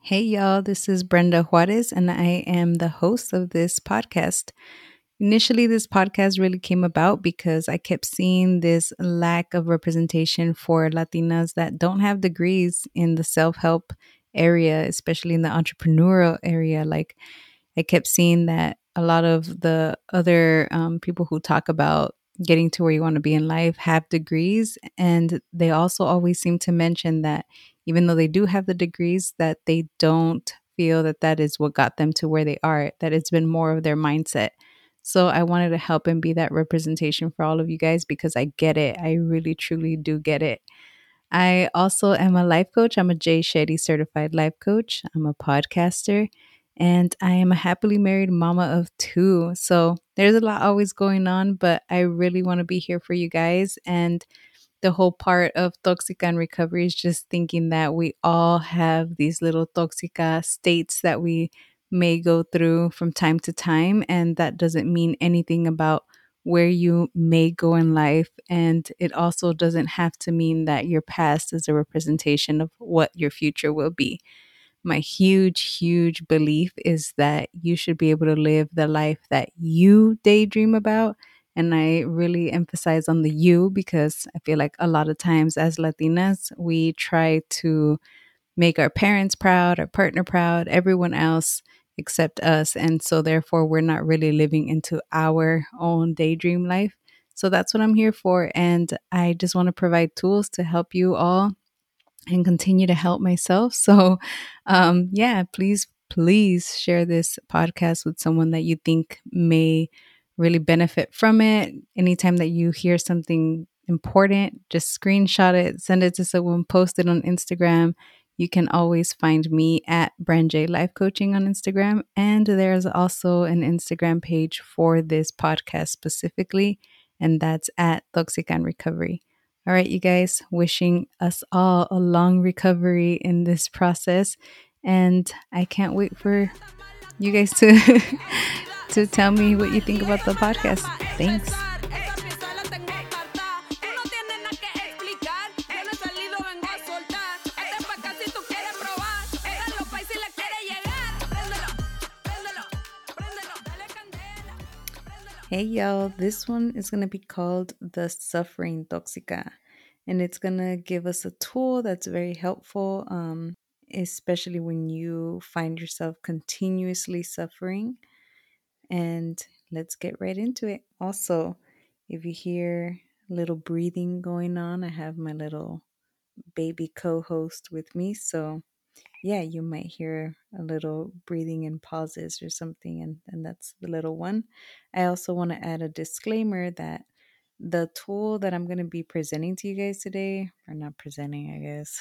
Hey, y'all, this is Brenda Juarez, and I am the host of this podcast. Initially, this podcast really came about because I kept seeing this lack of representation for Latinas that don't have degrees in the self help area, especially in the entrepreneurial area. Like, I kept seeing that a lot of the other um, people who talk about getting to where you want to be in life have degrees, and they also always seem to mention that even though they do have the degrees, that they don't feel that that is what got them to where they are, that it's been more of their mindset. So I wanted to help and be that representation for all of you guys because I get it. I really, truly do get it. I also am a life coach. I'm a Jay Shetty certified life coach. I'm a podcaster and I am a happily married mama of two. So there's a lot always going on, but I really want to be here for you guys. And the whole part of toxica and recovery is just thinking that we all have these little toxica states that we may go through from time to time and that doesn't mean anything about where you may go in life and it also doesn't have to mean that your past is a representation of what your future will be my huge huge belief is that you should be able to live the life that you daydream about and I really emphasize on the you because I feel like a lot of times as Latinas, we try to make our parents proud, our partner proud, everyone else except us. And so, therefore, we're not really living into our own daydream life. So, that's what I'm here for. And I just want to provide tools to help you all and continue to help myself. So, um, yeah, please, please share this podcast with someone that you think may really benefit from it. Anytime that you hear something important, just screenshot it, send it to someone, post it on Instagram. You can always find me at Bren J Life Coaching on Instagram. And there's also an Instagram page for this podcast specifically, and that's at Toxic and Recovery. All right, you guys, wishing us all a long recovery in this process. And I can't wait for you guys to to tell me what you think about the podcast. Thanks. Hey y'all, this one is going to be called the Suffering Toxica. And it's going to give us a tool that's very helpful, um, especially when you find yourself continuously suffering and let's get right into it. Also, if you hear little breathing going on, I have my little baby co host with me. So, yeah, you might hear a little breathing and pauses or something, and, and that's the little one. I also want to add a disclaimer that the tool that I'm going to be presenting to you guys today, or not presenting, I guess,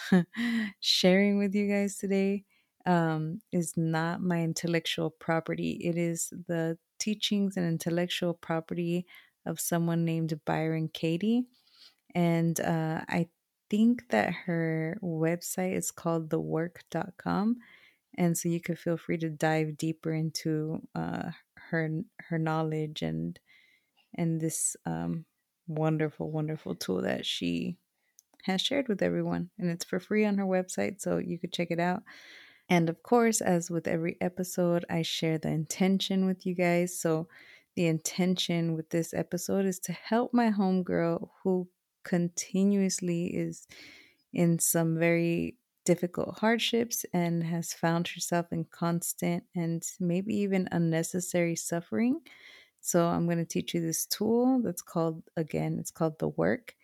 sharing with you guys today, um, is not my intellectual property. It is the teachings and intellectual property of someone named Byron Katie. And uh, I think that her website is called thework.com. And so you could feel free to dive deeper into uh, her her knowledge and and this um, wonderful, wonderful tool that she has shared with everyone. And it's for free on her website, so you could check it out. And of course, as with every episode, I share the intention with you guys. So, the intention with this episode is to help my homegirl who continuously is in some very difficult hardships and has found herself in constant and maybe even unnecessary suffering. So, I'm going to teach you this tool that's called, again, it's called The Work.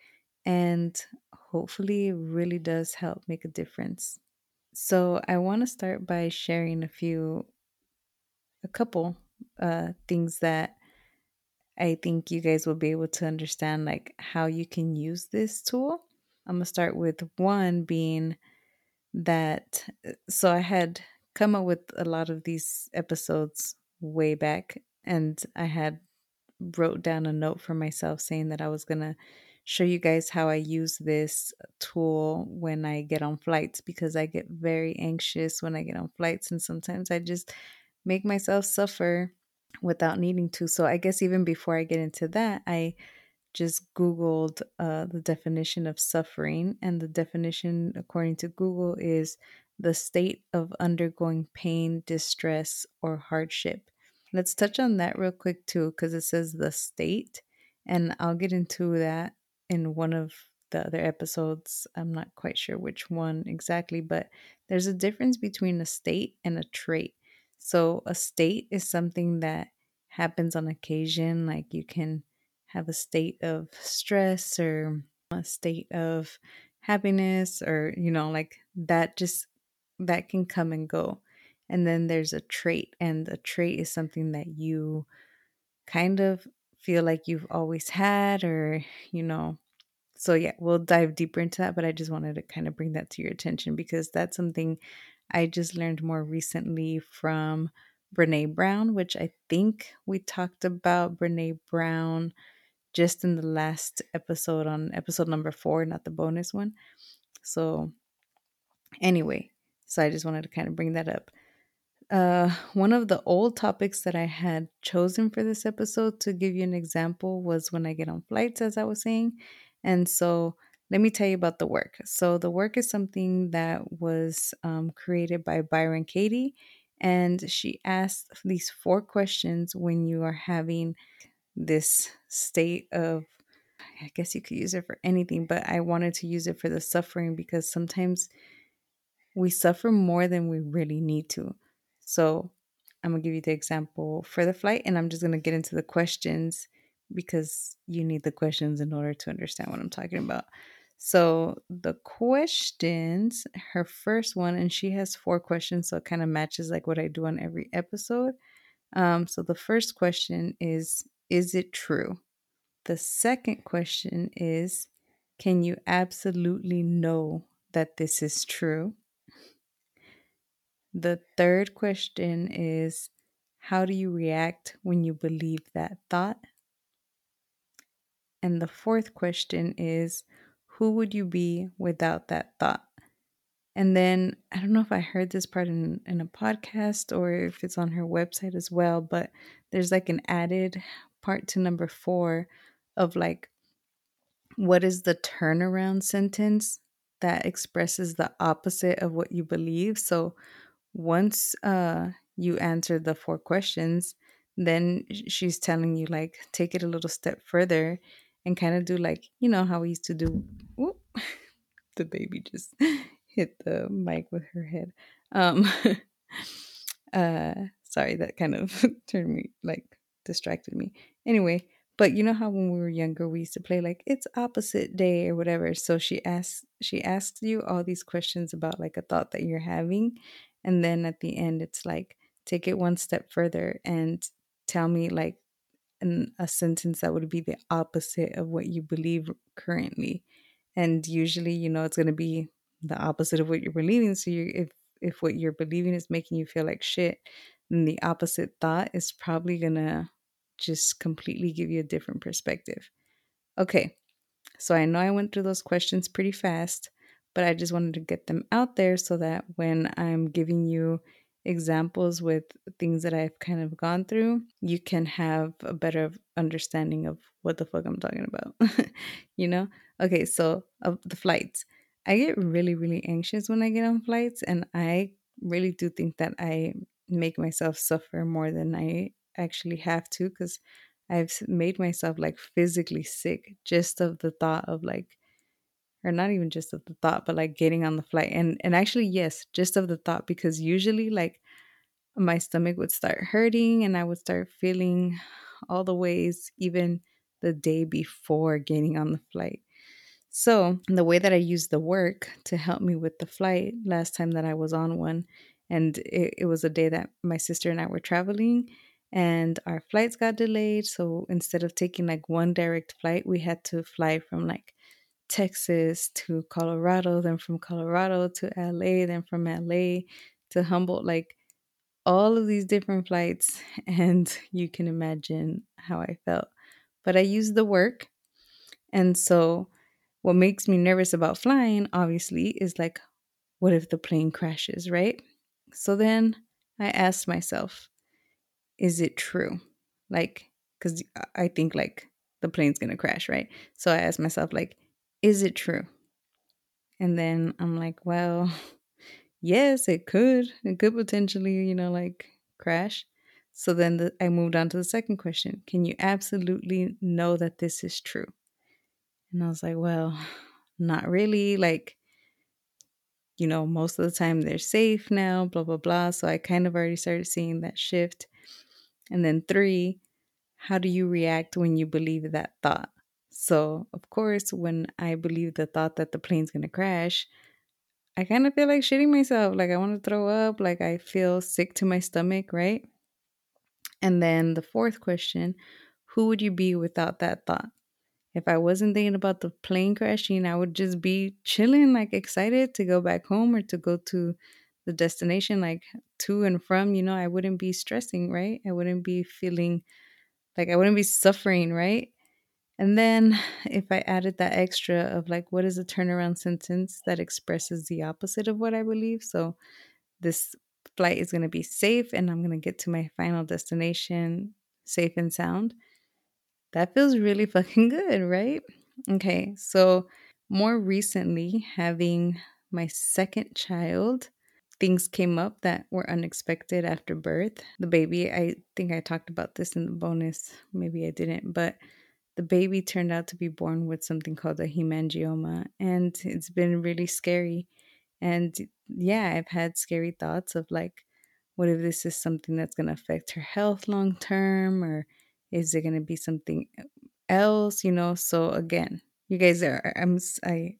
And hopefully, it really does help make a difference. So I want to start by sharing a few, a couple uh, things that I think you guys will be able to understand, like how you can use this tool. I'm gonna start with one being that. Uh, so I had come up with a lot of these episodes way back, and I had wrote down a note for myself saying that I was gonna show you guys how I use this tool when I get on flights because I get very anxious when I get on flights and sometimes I just make myself suffer without needing to. So I guess even before I get into that, I just Googled uh, the definition of suffering, and the definition, according to Google, is the state of undergoing pain, distress, or hardship. Let's touch on that real quick too, because it says the state, and I'll get into that in one of the other episodes. I'm not quite sure which one exactly, but there's a difference between a state and a trait. So, a state is something that happens on occasion, like you can have a state of stress or a state of happiness, or you know, like that just that can come and go. And then there's a trait, and a trait is something that you kind of feel like you've always had, or you know, so yeah, we'll dive deeper into that, but I just wanted to kind of bring that to your attention because that's something I just learned more recently from Brene Brown, which I think we talked about Brene Brown just in the last episode on episode number 4, not the bonus one. So anyway, so I just wanted to kind of bring that up. Uh, one of the old topics that I had chosen for this episode to give you an example was when I get on flights, as I was saying. And so let me tell you about the work. So, the work is something that was um, created by Byron Katie, and she asked these four questions when you are having this state of, I guess you could use it for anything, but I wanted to use it for the suffering because sometimes we suffer more than we really need to. So, I'm gonna give you the example for the flight, and I'm just gonna get into the questions because you need the questions in order to understand what I'm talking about. So, the questions, her first one, and she has four questions, so it kind of matches like what I do on every episode. Um, so, the first question is Is it true? The second question is Can you absolutely know that this is true? The third question is How do you react when you believe that thought? And the fourth question is Who would you be without that thought? And then I don't know if I heard this part in, in a podcast or if it's on her website as well, but there's like an added part to number four of like, what is the turnaround sentence that expresses the opposite of what you believe? So once uh, you answer the four questions, then she's telling you, like, take it a little step further and kind of do like you know how we used to do whoop, the baby just hit the mic with her head. Um uh sorry that kind of turned me like distracted me. Anyway but you know how when we were younger we used to play like it's opposite day or whatever so she asks she asks you all these questions about like a thought that you're having and then at the end it's like take it one step further and tell me like an, a sentence that would be the opposite of what you believe currently. And usually you know it's going to be the opposite of what you're believing. So you if if what you're believing is making you feel like shit then the opposite thought is probably going to just completely give you a different perspective. Okay so i know i went through those questions pretty fast but i just wanted to get them out there so that when i'm giving you examples with things that I've kind of gone through, you can have a better understanding of what the fuck I'm talking about. you know? Okay, so of the flights. I get really, really anxious when I get on flights, and I really do think that I make myself suffer more than I actually have to because I've made myself like physically sick just of the thought of like or not even just of the thought but like getting on the flight and and actually yes just of the thought because usually like my stomach would start hurting and i would start feeling all the ways even the day before getting on the flight. So the way that i used the work to help me with the flight last time that i was on one and it, it was a day that my sister and i were traveling and our flights got delayed so instead of taking like one direct flight we had to fly from like Texas to Colorado, then from Colorado to LA, then from LA to Humboldt, like all of these different flights. And you can imagine how I felt. But I used the work. And so, what makes me nervous about flying, obviously, is like, what if the plane crashes, right? So then I asked myself, is it true? Like, because I think like the plane's gonna crash, right? So I asked myself, like, is it true? And then I'm like, well, yes, it could. It could potentially, you know, like crash. So then the, I moved on to the second question Can you absolutely know that this is true? And I was like, Well, not really. Like, you know, most of the time they're safe now, blah, blah, blah. So I kind of already started seeing that shift. And then three, how do you react when you believe that thought? So, of course, when I believe the thought that the plane's going to crash, I kind of feel like shitting myself. Like I want to throw up. Like I feel sick to my stomach, right? And then the fourth question who would you be without that thought? If I wasn't thinking about the plane crashing, I would just be chilling, like excited to go back home or to go to the destination, like to and from. You know, I wouldn't be stressing, right? I wouldn't be feeling like I wouldn't be suffering, right? And then if I added that extra of like, what is a turnaround sentence that expresses the opposite of what I believe? So this flight is going to be safe and I'm going to get to my final destination safe and sound. That feels really fucking good, right? Okay, so more recently, having my second child, things came up that were unexpected after birth. The baby, I think I talked about this in the bonus, maybe I didn't, but the baby turned out to be born with something called a hemangioma, and it's been really scary. And yeah, I've had scary thoughts of like, what if this is something that's going to affect her health long term, or is it going to be something else? You know. So again, you guys are. I'm. I.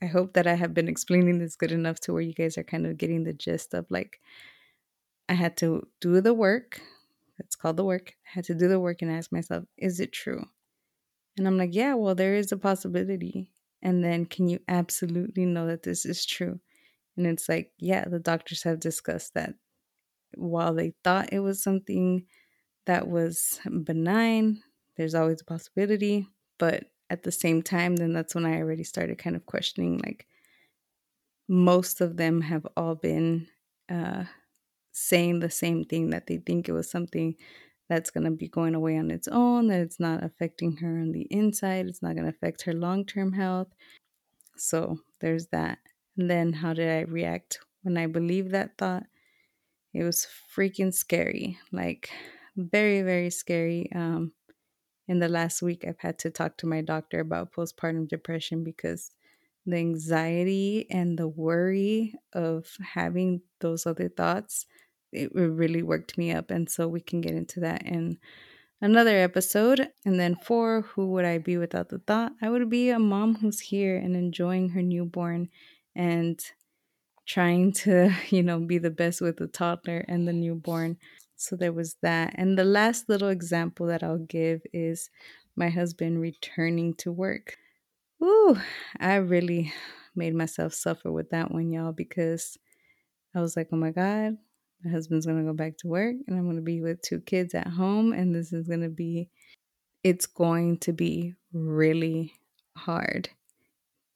I hope that I have been explaining this good enough to where you guys are kind of getting the gist of like, I had to do the work. It's called the work. I had to do the work and ask myself, is it true? And I'm like, yeah, well, there is a possibility. And then, can you absolutely know that this is true? And it's like, yeah, the doctors have discussed that while they thought it was something that was benign, there's always a possibility. But at the same time, then that's when I already started kind of questioning like, most of them have all been uh, saying the same thing that they think it was something that's going to be going away on its own, that it's not affecting her on the inside, it's not going to affect her long term health. So there's that. And then how did I react when I believed that thought? It was freaking scary, like very, very scary. Um, in the last week, I've had to talk to my doctor about postpartum depression because the anxiety and the worry of having those other thoughts it really worked me up and so we can get into that in another episode. And then four who would i be without the thought i would be a mom who's here and enjoying her newborn and trying to you know be the best with the toddler and the newborn. So there was that. And the last little example that i'll give is my husband returning to work. Ooh, I really made myself suffer with that one, y'all, because I was like, oh my God, my husband's going to go back to work and I'm going to be with two kids at home. And this is going to be, it's going to be really hard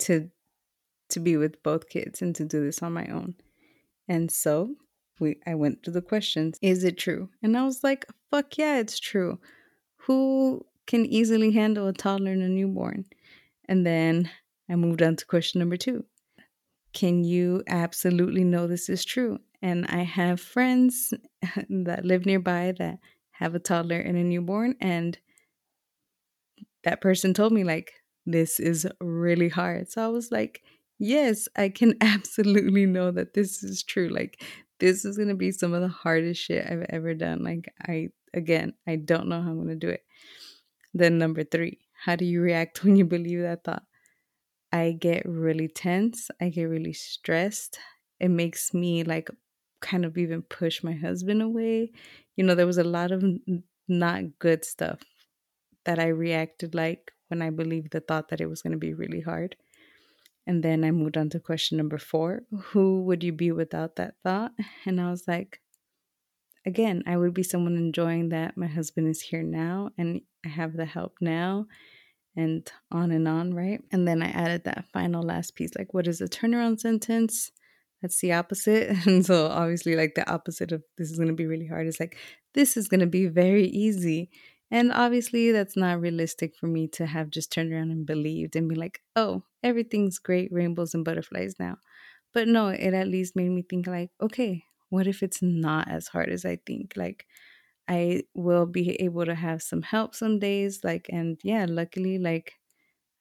to to be with both kids and to do this on my own. And so we I went through the questions. Is it true? And I was like, fuck yeah, it's true. Who can easily handle a toddler and a newborn? And then I moved on to question number two Can you absolutely know this is true? And I have friends that live nearby that have a toddler and a newborn. And that person told me, like, this is really hard. So I was like, yes, I can absolutely know that this is true. Like, this is going to be some of the hardest shit I've ever done. Like, I, again, I don't know how I'm going to do it. Then, number three, how do you react when you believe that thought? I get really tense. I get really stressed. It makes me like kind of even push my husband away. You know, there was a lot of not good stuff that I reacted like when I believed the thought that it was going to be really hard. And then I moved on to question number four Who would you be without that thought? And I was like, again, I would be someone enjoying that my husband is here now and I have the help now and on and on, right? And then I added that final last piece like, what is a turnaround sentence? That's the opposite. And so, obviously, like the opposite of this is going to be really hard is like, this is going to be very easy. And obviously, that's not realistic for me to have just turned around and believed and be like, oh, everything's great, rainbows and butterflies now. But no, it at least made me think like, okay, what if it's not as hard as I think? Like I will be able to have some help some days like and yeah, luckily like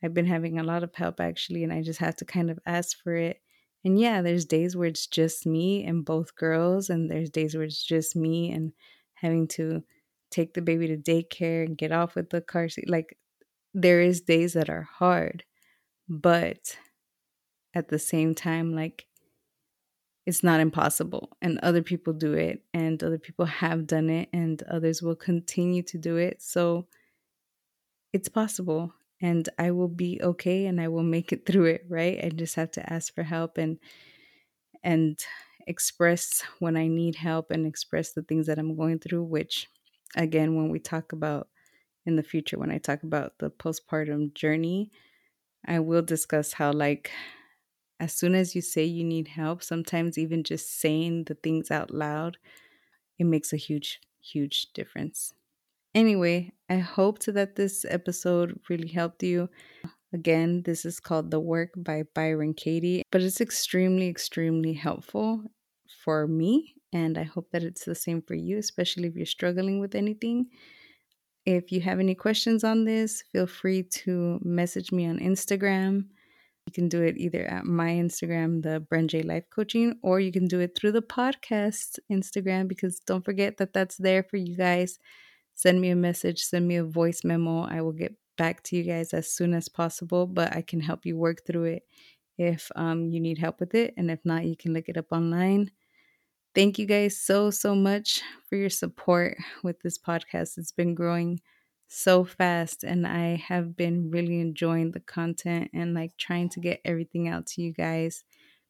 I've been having a lot of help actually and I just have to kind of ask for it. And yeah, there's days where it's just me and both girls and there's days where it's just me and having to take the baby to daycare and get off with the car seat. Like there is days that are hard, but at the same time like it's not impossible and other people do it and other people have done it and others will continue to do it so it's possible and i will be okay and i will make it through it right i just have to ask for help and and express when i need help and express the things that i'm going through which again when we talk about in the future when i talk about the postpartum journey i will discuss how like as soon as you say you need help, sometimes even just saying the things out loud, it makes a huge, huge difference. Anyway, I hoped that this episode really helped you. Again, this is called The Work by Byron Katie, but it's extremely, extremely helpful for me. And I hope that it's the same for you, especially if you're struggling with anything. If you have any questions on this, feel free to message me on Instagram you can do it either at my Instagram, the Bren J Life Coaching, or you can do it through the podcast Instagram because don't forget that that's there for you guys. Send me a message, send me a voice memo. I will get back to you guys as soon as possible, but I can help you work through it if um, you need help with it. And if not, you can look it up online. Thank you guys so, so much for your support with this podcast. It's been growing so fast and I have been really enjoying the content and like trying to get everything out to you guys.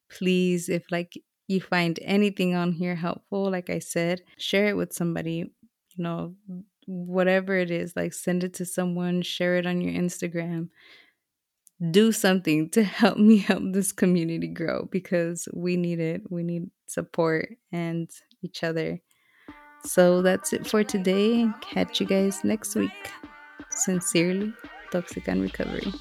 Please, if like you find anything on here helpful, like I said, share it with somebody, you know, whatever it is, like send it to someone, share it on your Instagram. Do something to help me help this community grow because we need it. We need support and each other. So that's it for today. Catch you guys next week. Sincerely, Toxic and Recovery.